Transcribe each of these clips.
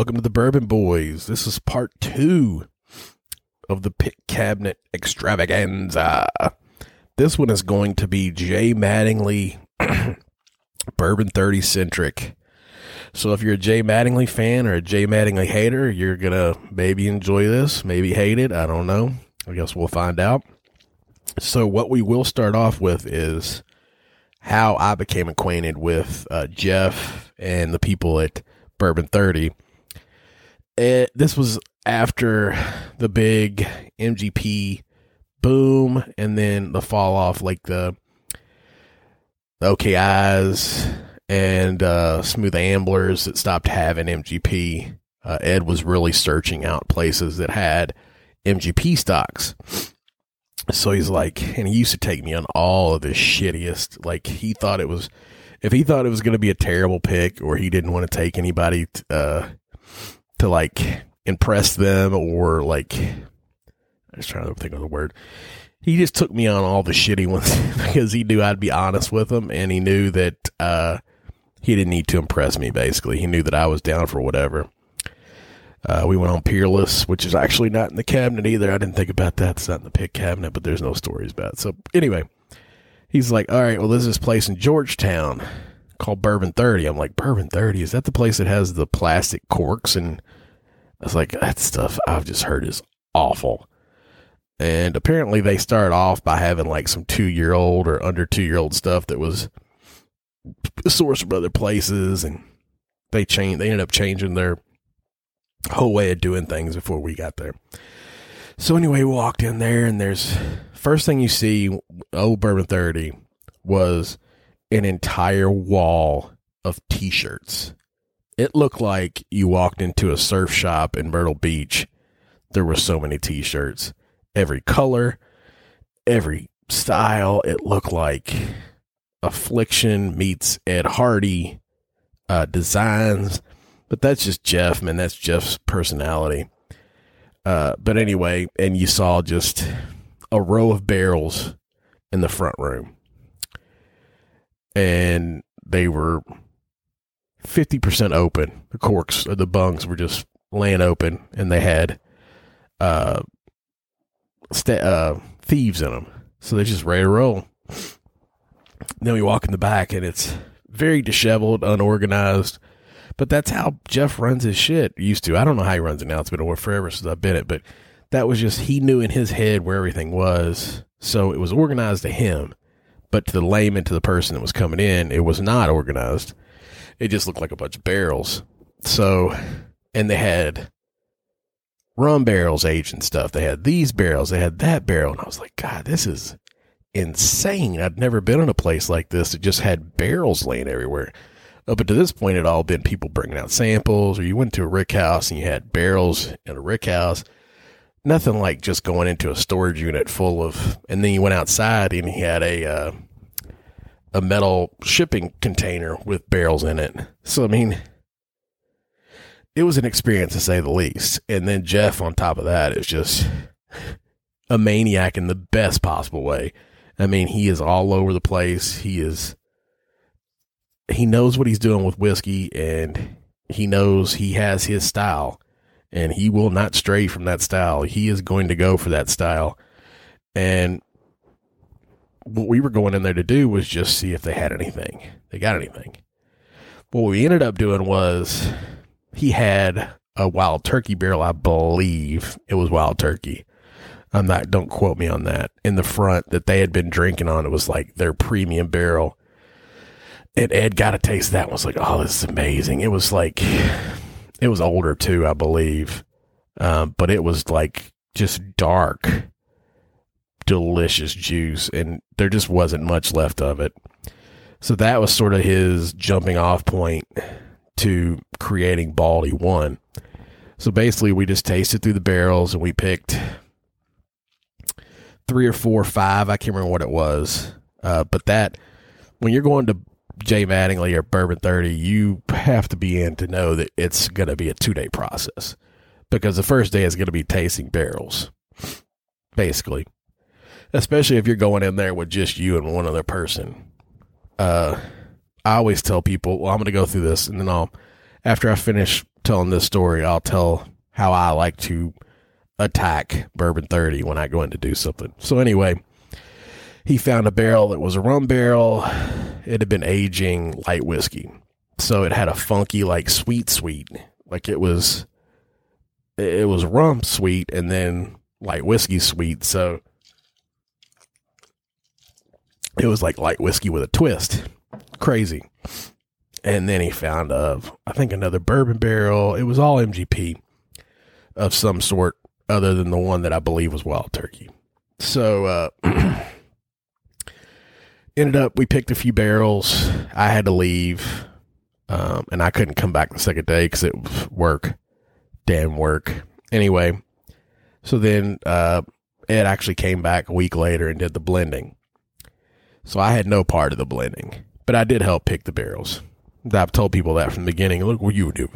Welcome to the Bourbon Boys. This is part two of the Pick Cabinet Extravaganza. This one is going to be Jay Mattingly Bourbon 30 centric. So if you're a Jay Mattingly fan or a Jay Mattingly hater, you're going to maybe enjoy this, maybe hate it. I don't know. I guess we'll find out. So what we will start off with is how I became acquainted with uh, Jeff and the people at Bourbon 30. It, this was after the big MGP boom and then the fall off, like the, the OKIs and uh, Smooth Amblers that stopped having MGP. Uh, Ed was really searching out places that had MGP stocks. So he's like, and he used to take me on all of the shittiest. Like he thought it was, if he thought it was going to be a terrible pick, or he didn't want to take anybody t- uh, to like impress them, or like, I was trying to think of the word. He just took me on all the shitty ones because he knew I'd be honest with him, and he knew that uh, he didn't need to impress me. Basically, he knew that I was down for whatever. Uh, we went on Peerless, which is actually not in the cabinet either. I didn't think about that. It's not in the pick cabinet, but there's no stories about it. So anyway, he's like, all right, well, there's this place in Georgetown called Bourbon 30. I'm like, Bourbon 30? Is that the place that has the plastic corks? And I was like, that stuff I've just heard is awful. And apparently they started off by having like some two year old or under two year old stuff that was sourced from other places. And they changed, they ended up changing their whole way of doing things before we got there. So anyway, we walked in there and there's first thing you see, old Bourbon 30 was an entire wall of t-shirts. It looked like you walked into a surf shop in Myrtle Beach. There were so many t-shirts, every color, every style. It looked like Affliction meets Ed Hardy uh, designs but that's just Jeff, man. That's Jeff's personality. Uh, but anyway, and you saw just a row of barrels in the front room. And they were 50% open. The corks or the bungs were just laying open and they had uh, st- uh, thieves in them. So they're just ready to roll. Then we walk in the back and it's very disheveled, unorganized but that's how Jeff runs his shit. Used to. I don't know how he runs it now. It's been forever since I've been it, but that was just he knew in his head where everything was. So it was organized to him, but to the layman, to the person that was coming in, it was not organized. It just looked like a bunch of barrels. So, and they had rum barrels aged and stuff. They had these barrels, they had that barrel, and I was like, God, this is insane. I'd never been in a place like this that just had barrels laying everywhere. Up until this point, it all been people bringing out samples, or you went to a rick house and you had barrels in a rick house. Nothing like just going into a storage unit full of, and then you went outside and you had a uh, a metal shipping container with barrels in it. So I mean, it was an experience to say the least. And then Jeff, on top of that, is just a maniac in the best possible way. I mean, he is all over the place. He is he knows what he's doing with whiskey and he knows he has his style and he will not stray from that style. He is going to go for that style. And what we were going in there to do was just see if they had anything. They got anything. What we ended up doing was he had a wild turkey barrel, I believe it was wild turkey. I'm not, don't quote me on that. In the front that they had been drinking on, it was like their premium barrel and Ed got a taste that and was like, oh, this is amazing. It was like, it was older too, I believe. Um, but it was like just dark, delicious juice. And there just wasn't much left of it. So that was sort of his jumping off point to creating Baldy One. So basically, we just tasted through the barrels and we picked three or four, or five. I can't remember what it was. Uh, but that, when you're going to Jay Mattingly or Bourbon 30, you have to be in to know that it's going to be a two day process because the first day is going to be tasting barrels, basically. Especially if you're going in there with just you and one other person. Uh, I always tell people, well, I'm going to go through this and then I'll, after I finish telling this story, I'll tell how I like to attack bourbon 30 when I go in to do something. So anyway, he found a barrel that was a rum barrel. It had been aging light whiskey. So it had a funky like sweet sweet. Like it was it was rum sweet and then light whiskey sweet. So it was like light whiskey with a twist. Crazy. And then he found of I think another bourbon barrel. It was all MGP of some sort other than the one that I believe was wild turkey. So uh ended up we picked a few barrels. I had to leave. Um, and I couldn't come back the second day because it was work, damn work. Anyway, so then uh, Ed actually came back a week later and did the blending. So I had no part of the blending, but I did help pick the barrels. I've told people that from the beginning. Look what you do.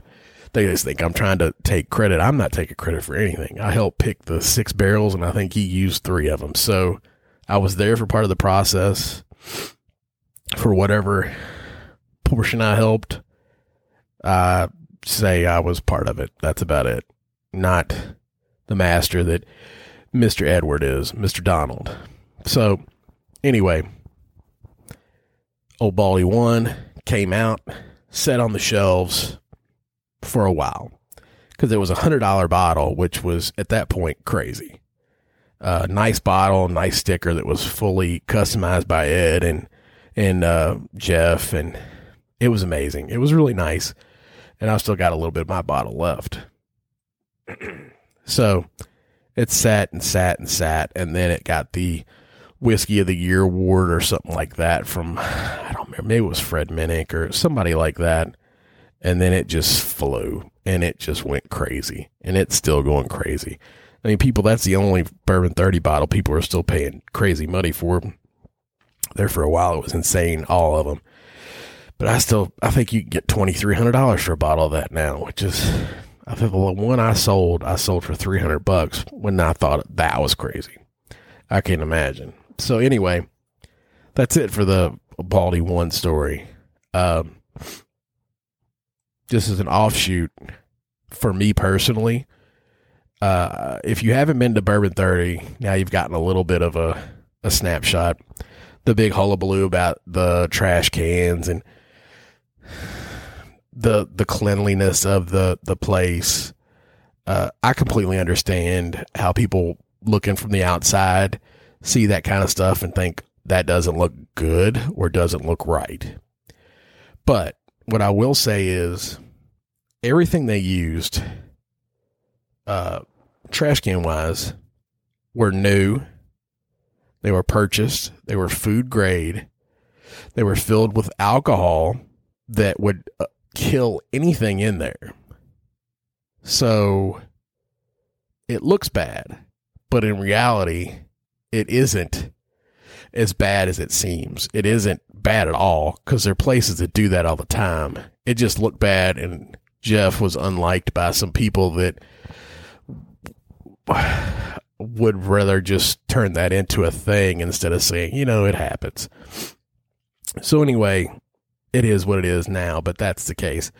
They just think I'm trying to take credit. I'm not taking credit for anything. I helped pick the six barrels, and I think he used three of them. So I was there for part of the process for whatever portion I helped. I say I was part of it. That's about it. Not the master that Mr. Edward is, Mr. Donald. So, anyway, Old Baldy 1 came out, set on the shelves for a while because it was a $100 bottle, which was at that point crazy. Uh, nice bottle, nice sticker that was fully customized by Ed and and uh, Jeff, and it was amazing. It was really nice and I still got a little bit of my bottle left. so it sat and sat and sat, and then it got the whiskey of the year award or something like that from I don't remember maybe it was Fred Minnick or somebody like that, and then it just flew and it just went crazy, and it's still going crazy. I mean, people, that's the only bourbon 30 bottle people are still paying crazy money for. There for a while, it was insane, all of them. But I still, I think you get twenty three hundred dollars for a bottle of that now, which is, I think the one I sold, I sold for three hundred bucks when I thought that was crazy. I can't imagine. So anyway, that's it for the Baldy one story. Um, this is an offshoot for me personally. Uh, if you haven't been to Bourbon 30, now you've gotten a little bit of a, a snapshot. The big hullabaloo about the trash cans and the the cleanliness of the the place. Uh, I completely understand how people looking from the outside see that kind of stuff and think that doesn't look good or doesn't look right. But what I will say is everything they used, uh, trash can wise, were new. They were purchased. They were food grade. They were filled with alcohol that would uh, kill anything in there. So it looks bad, but in reality, it isn't as bad as it seems. It isn't bad at all because there are places that do that all the time. It just looked bad, and Jeff was unliked by some people that would rather just turn that into a thing instead of saying, you know, it happens. So, anyway, it is what it is now, but that's the case.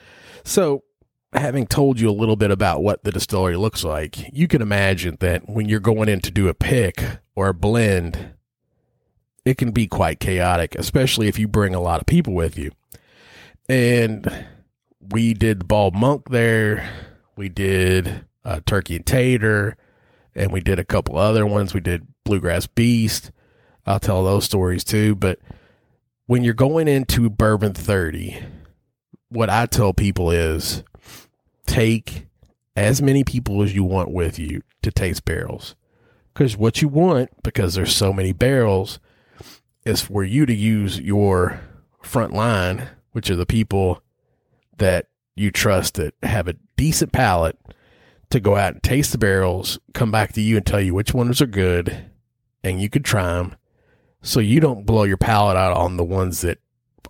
So, having told you a little bit about what the distillery looks like, you can imagine that when you're going in to do a pick or a blend, it can be quite chaotic, especially if you bring a lot of people with you. And we did the bald monk there. We did uh, turkey and tater, and we did a couple other ones. We did bluegrass beast. I'll tell those stories too, but when you're going into bourbon 30, what I tell people is take as many people as you want with you to taste barrels. Because what you want, because there's so many barrels, is for you to use your front line, which are the people that you trust that have a decent palate, to go out and taste the barrels, come back to you and tell you which ones are good, and you could try them so you don't blow your palate out on the ones that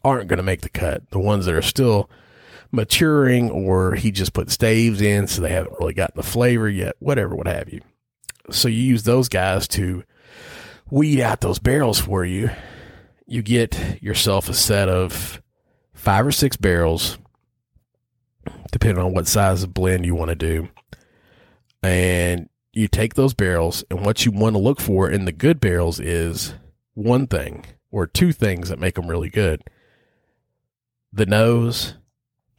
aren't going to make the cut, the ones that are still maturing, or he just put staves in so they haven't really got the flavor yet, whatever, what have you. So you use those guys to weed out those barrels for you. You get yourself a set of five or six barrels. depending on what size of blend you want to do. And you take those barrels, and what you want to look for in the good barrels is one thing or two things that make them really good the nose,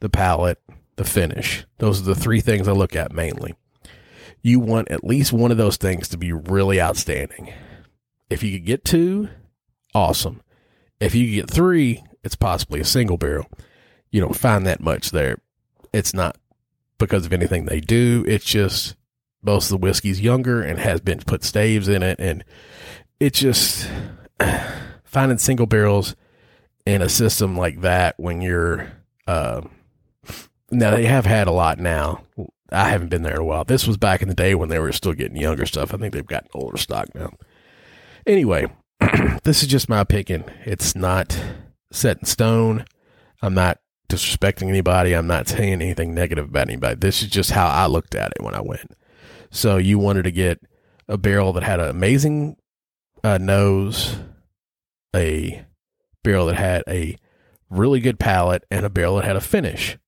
the palate, the finish. Those are the three things I look at mainly. You want at least one of those things to be really outstanding. If you could get two, awesome. If you get three, it's possibly a single barrel. You don't find that much there. It's not because of anything they do. It's just most of the whiskey's younger and has been put staves in it. And it just finding single barrels in a system like that when you're, uh, now they have had a lot now. I haven't been there in a while. This was back in the day when they were still getting younger stuff. I think they've gotten older stock now. Anyway, this is just my opinion. It's not set in stone. I'm not disrespecting anybody. I'm not saying anything negative about anybody. This is just how I looked at it when I went. So you wanted to get a barrel that had an amazing uh, nose, a barrel that had a really good palate, and a barrel that had a finish.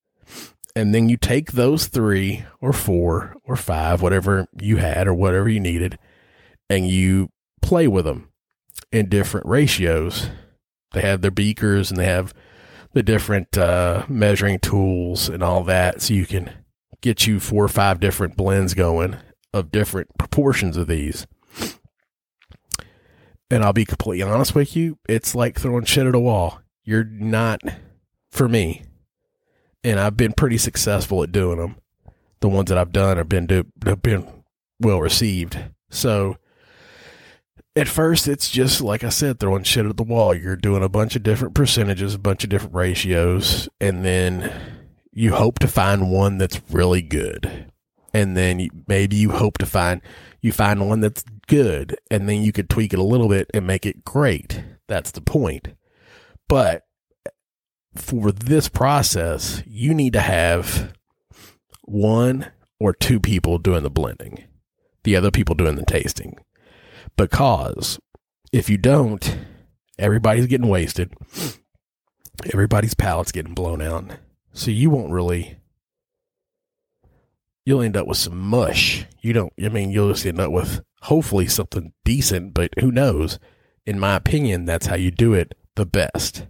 And then you take those three or four or five, whatever you had or whatever you needed, and you play with them in different ratios. They have their beakers and they have the different uh, measuring tools and all that, so you can get you four or five different blends going of different proportions of these. And I'll be completely honest with you, it's like throwing shit at a wall. You're not for me. And I've been pretty successful at doing them. The ones that I've done have been do, have been well received. So at first it's just like I said, throwing shit at the wall. You're doing a bunch of different percentages, a bunch of different ratios, and then you hope to find one that's really good and then maybe you hope to find you find one that's good and then you could tweak it a little bit and make it great that's the point but for this process you need to have one or two people doing the blending the other people doing the tasting because if you don't everybody's getting wasted everybody's palate's getting blown out so you won't really you'll end up with some mush. You don't, I mean, you'll just end up with hopefully something decent, but who knows? In my opinion, that's how you do it the best.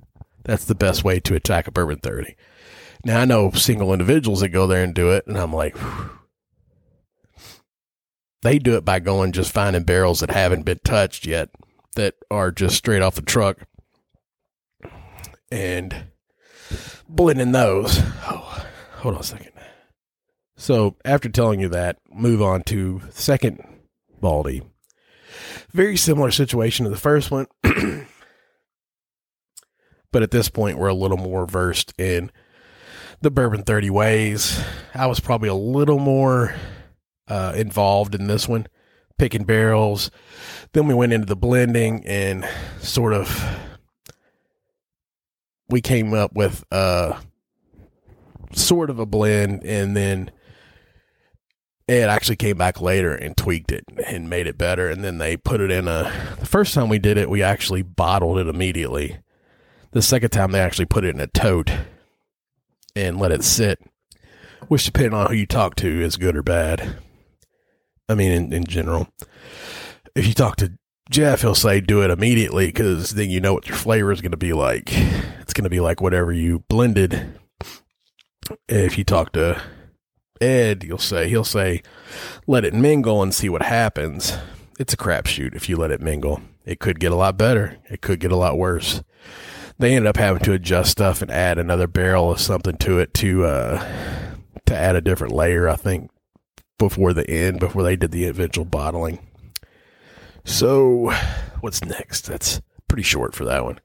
That's the best way to attack a bourbon 30. Now, I know single individuals that go there and do it, and I'm like, whew. they do it by going just finding barrels that haven't been touched yet, that are just straight off the truck, and blending those. Oh, hold on a second. So after telling you that, move on to second Baldy. Very similar situation to the first one. but at this point, we're a little more versed in the bourbon 30 ways. I was probably a little more uh, involved in this one, picking barrels. Then we went into the blending and sort of we came up with uh sort of a blend and then it actually came back later and tweaked it and made it better. And then they put it in a. The first time we did it, we actually bottled it immediately. The second time, they actually put it in a tote and let it sit, which, depending on who you talk to, is good or bad. I mean, in, in general. If you talk to Jeff, he'll say do it immediately because then you know what your flavor is going to be like. It's going to be like whatever you blended. If you talk to Ed, you'll say he'll say, "Let it mingle and see what happens." It's a crapshoot if you let it mingle. It could get a lot better. It could get a lot worse. They ended up having to adjust stuff and add another barrel of something to it to uh, to add a different layer. I think before the end, before they did the eventual bottling. So, what's next? That's pretty short for that one.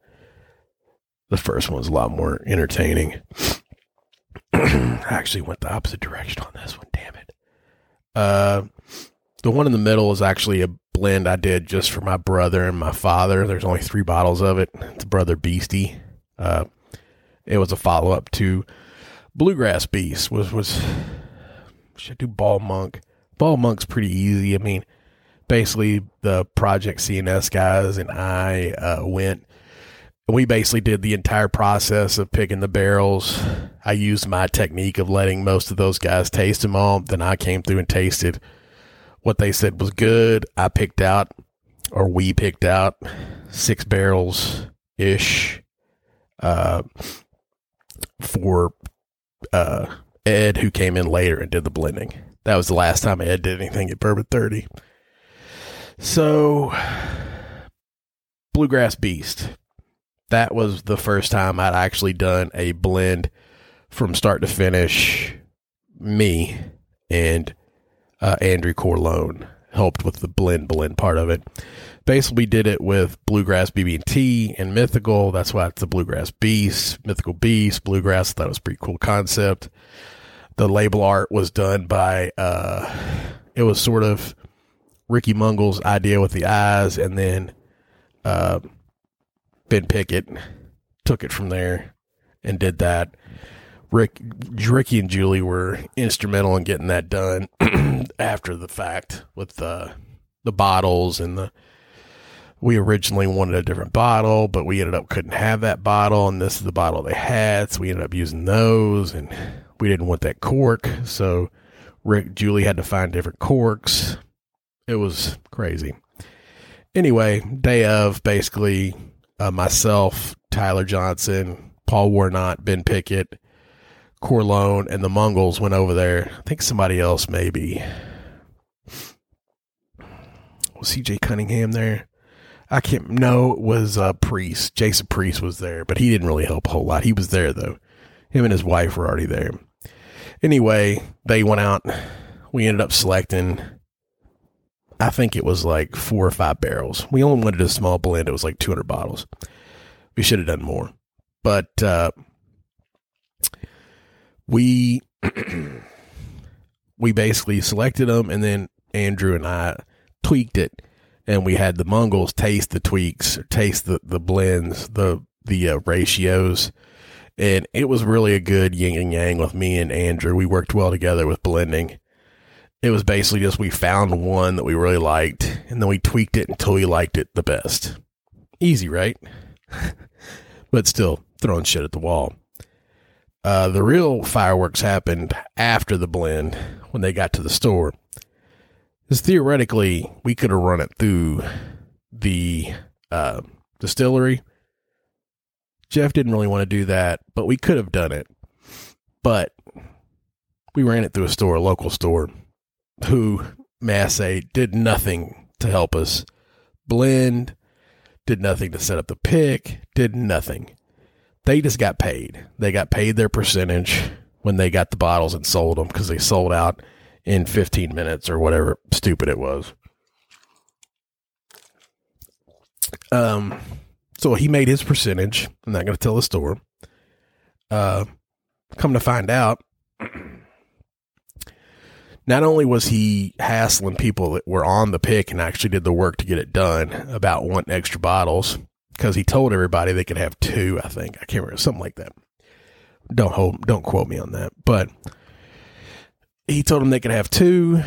The first one's a lot more entertaining. I actually went the opposite direction on this one. Damn it. Uh, the one in the middle is actually a blend I did just for my brother and my father. There's only three bottles of it. It's Brother Beastie. Uh, it was a follow up to Bluegrass Beast. Was was should I do Ball Monk? Ball Monk's pretty easy. I mean, basically the Project CNS guys and I uh, went we basically did the entire process of picking the barrels. I used my technique of letting most of those guys taste them all. Then I came through and tasted what they said was good. I picked out, or we picked out, six barrels ish uh, for uh, Ed, who came in later and did the blending. That was the last time Ed did anything at Bourbon 30. So, Bluegrass Beast that was the first time I'd actually done a blend from start to finish. Me and uh, Andrew Corleone helped with the blend blend part of it. Basically, did it with Bluegrass BB&T and Mythical. That's why it's the Bluegrass Beast, Mythical Beast, Bluegrass. That was pretty cool concept. The label art was done by. Uh, it was sort of Ricky Mungle's idea with the eyes, and then uh, Ben Pickett took it from there and did that. Rick, Ricky, and Julie were instrumental in getting that done after the fact with the the bottles and the. We originally wanted a different bottle, but we ended up couldn't have that bottle, and this is the bottle they had, so we ended up using those, and we didn't want that cork, so Rick Julie had to find different corks. It was crazy. Anyway, day of basically uh, myself, Tyler Johnson, Paul Warnott, Ben Pickett, Corleone, and the Mungles went over there. I think somebody else maybe. Was CJ Cunningham there? I can't. No, it was uh, Priest. Jason Priest was there, but he didn't really help a whole lot. He was there though. Him and his wife were already there. Anyway, they went out. We ended up selecting I think it was like four or five barrels. We only wanted a small blend. It was like 200 bottles. We should have done more. But uh, we we basically selected them, and then Andrew and I tweaked it, and we had the Mungles taste the tweaks, taste the the blends, the the uh, ratios, and it was really a good yin and yang with me and Andrew. We worked well together with blending it was basically just we found one that we really liked and then we tweaked it until we liked it the best. Easy, right? but still throwing shit at the wall. Uh, the real fireworks happened after the blend when they got to the store. Because theoretically, we could have run it through the uh, distillery. Jeff didn't really want to do that, but we could have done it. But we ran it through a store, a local store who, say, did nothing to help us blend, did nothing to set up the pick, did nothing. They just got paid. They got paid their percentage when they got the bottles and sold them because they sold out in 15 minutes or whatever stupid it was. Um, so he made his percentage. I'm not going to tell the store. Uh, come to find out, not only was he hassling people that were on the pick and actually did the work to get it done about wanting extra bottles because he told everybody they could have two. I think I can't remember something like that. Don't hold, don't quote me on that, but he told them they could have two,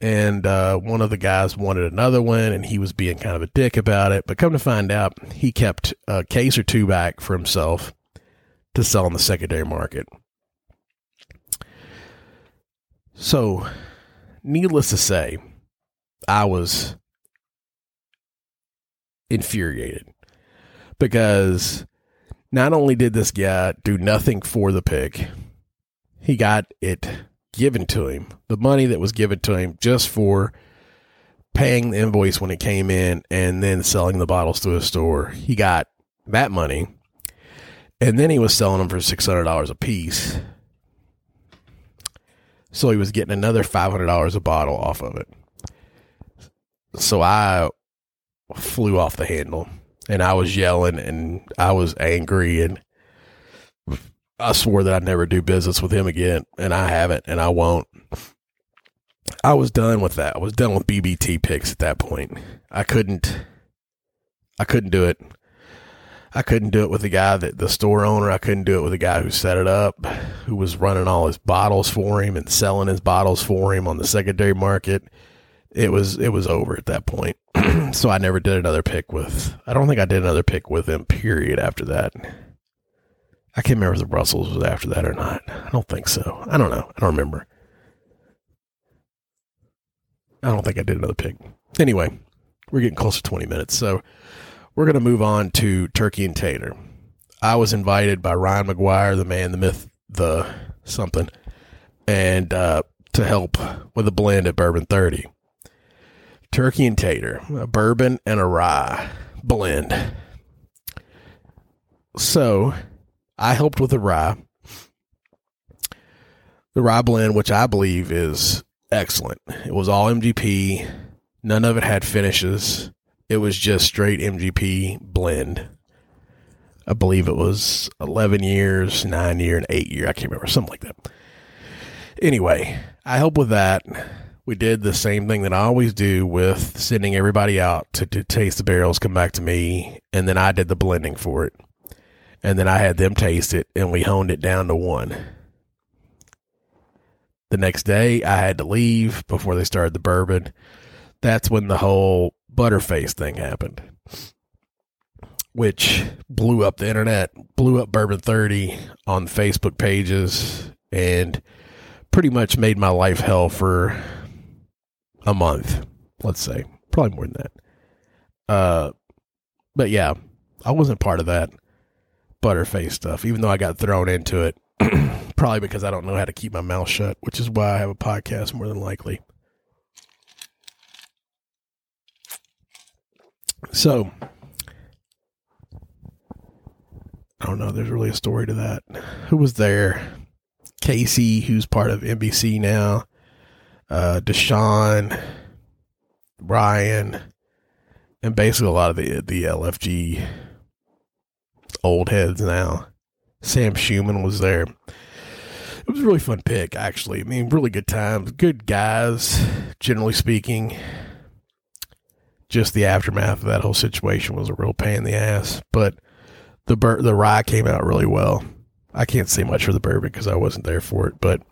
and uh, one of the guys wanted another one, and he was being kind of a dick about it. But come to find out, he kept a case or two back for himself to sell on the secondary market. So, needless to say, I was infuriated because not only did this guy do nothing for the pig, he got it given to him, the money that was given to him just for paying the invoice when it came in and then selling the bottles to a store. He got that money. And then he was selling them for $600 a piece so he was getting another $500 a bottle off of it. So I flew off the handle and I was yelling and I was angry and I swore that I'd never do business with him again and I haven't and I won't. I was done with that. I was done with BB&T picks at that point. I couldn't I couldn't do it. I couldn't do it with the guy that the store owner. I couldn't do it with the guy who set it up, who was running all his bottles for him and selling his bottles for him on the secondary market. It was it was over at that point. so I never did another pick with. I don't think I did another pick with him. Period. After that, I can't remember if the Russells was after that or not. I don't think so. I don't know. I don't remember. I don't think I did another pick. Anyway, we're getting close to 20 minutes. So we're going to move on to Turkey and Tater. I was invited by Ryan McGuire, the man, the myth, the something, and uh, to help with a blend at Bourbon 30. Turkey and Tater, a bourbon and a rye blend. So I helped with the rye. The rye blend, which I believe is excellent. It was all MGP. None of it had finishes. It was just straight MGP blend. I believe it was 11 years, 9 year, and 8 year. I can't remember. Something like that. Anyway, I helped with that. We did the same thing that I always do with sending everybody out to, to taste the barrels, come back to me, and then I did the blending for it. And then I had them taste it, and we honed it down to one. The next day, I had to leave before they started the bourbon. That's when the whole Butterface thing happened, which blew up the internet, blew up Bourbon 30 on Facebook pages, and pretty much made my life hell for a month, let's say. Probably more than that. Uh, but yeah, I wasn't part of that Butterface stuff, even though I got thrown into it Probably because I don't know how to keep my mouth shut, which is why I have a podcast more than likely. So, I don't know. There's really a story to that. Who was there? Casey, who's part of NBC now. Uh, Deshaun, Ryan, and basically a lot of the the LFG old heads now. Sam Schumann was there. It was a really fun pick, actually. I mean, really good times, good guys, generally speaking. Just the aftermath of that whole situation was a real pain in the ass, but the bur- the rye came out really well. I can't say much for the bourbon because I wasn't there for it, but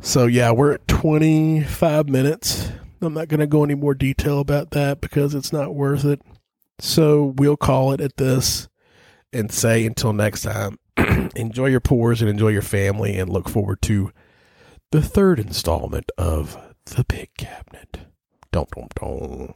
so yeah, we're at 25 minutes. I'm not going to go any more detail about that because it's not worth it. So we'll call it at this and say until next time, enjoy your pours and enjoy your family and look forward to the third installment of The Big Cabinet. Don't, don't, don't.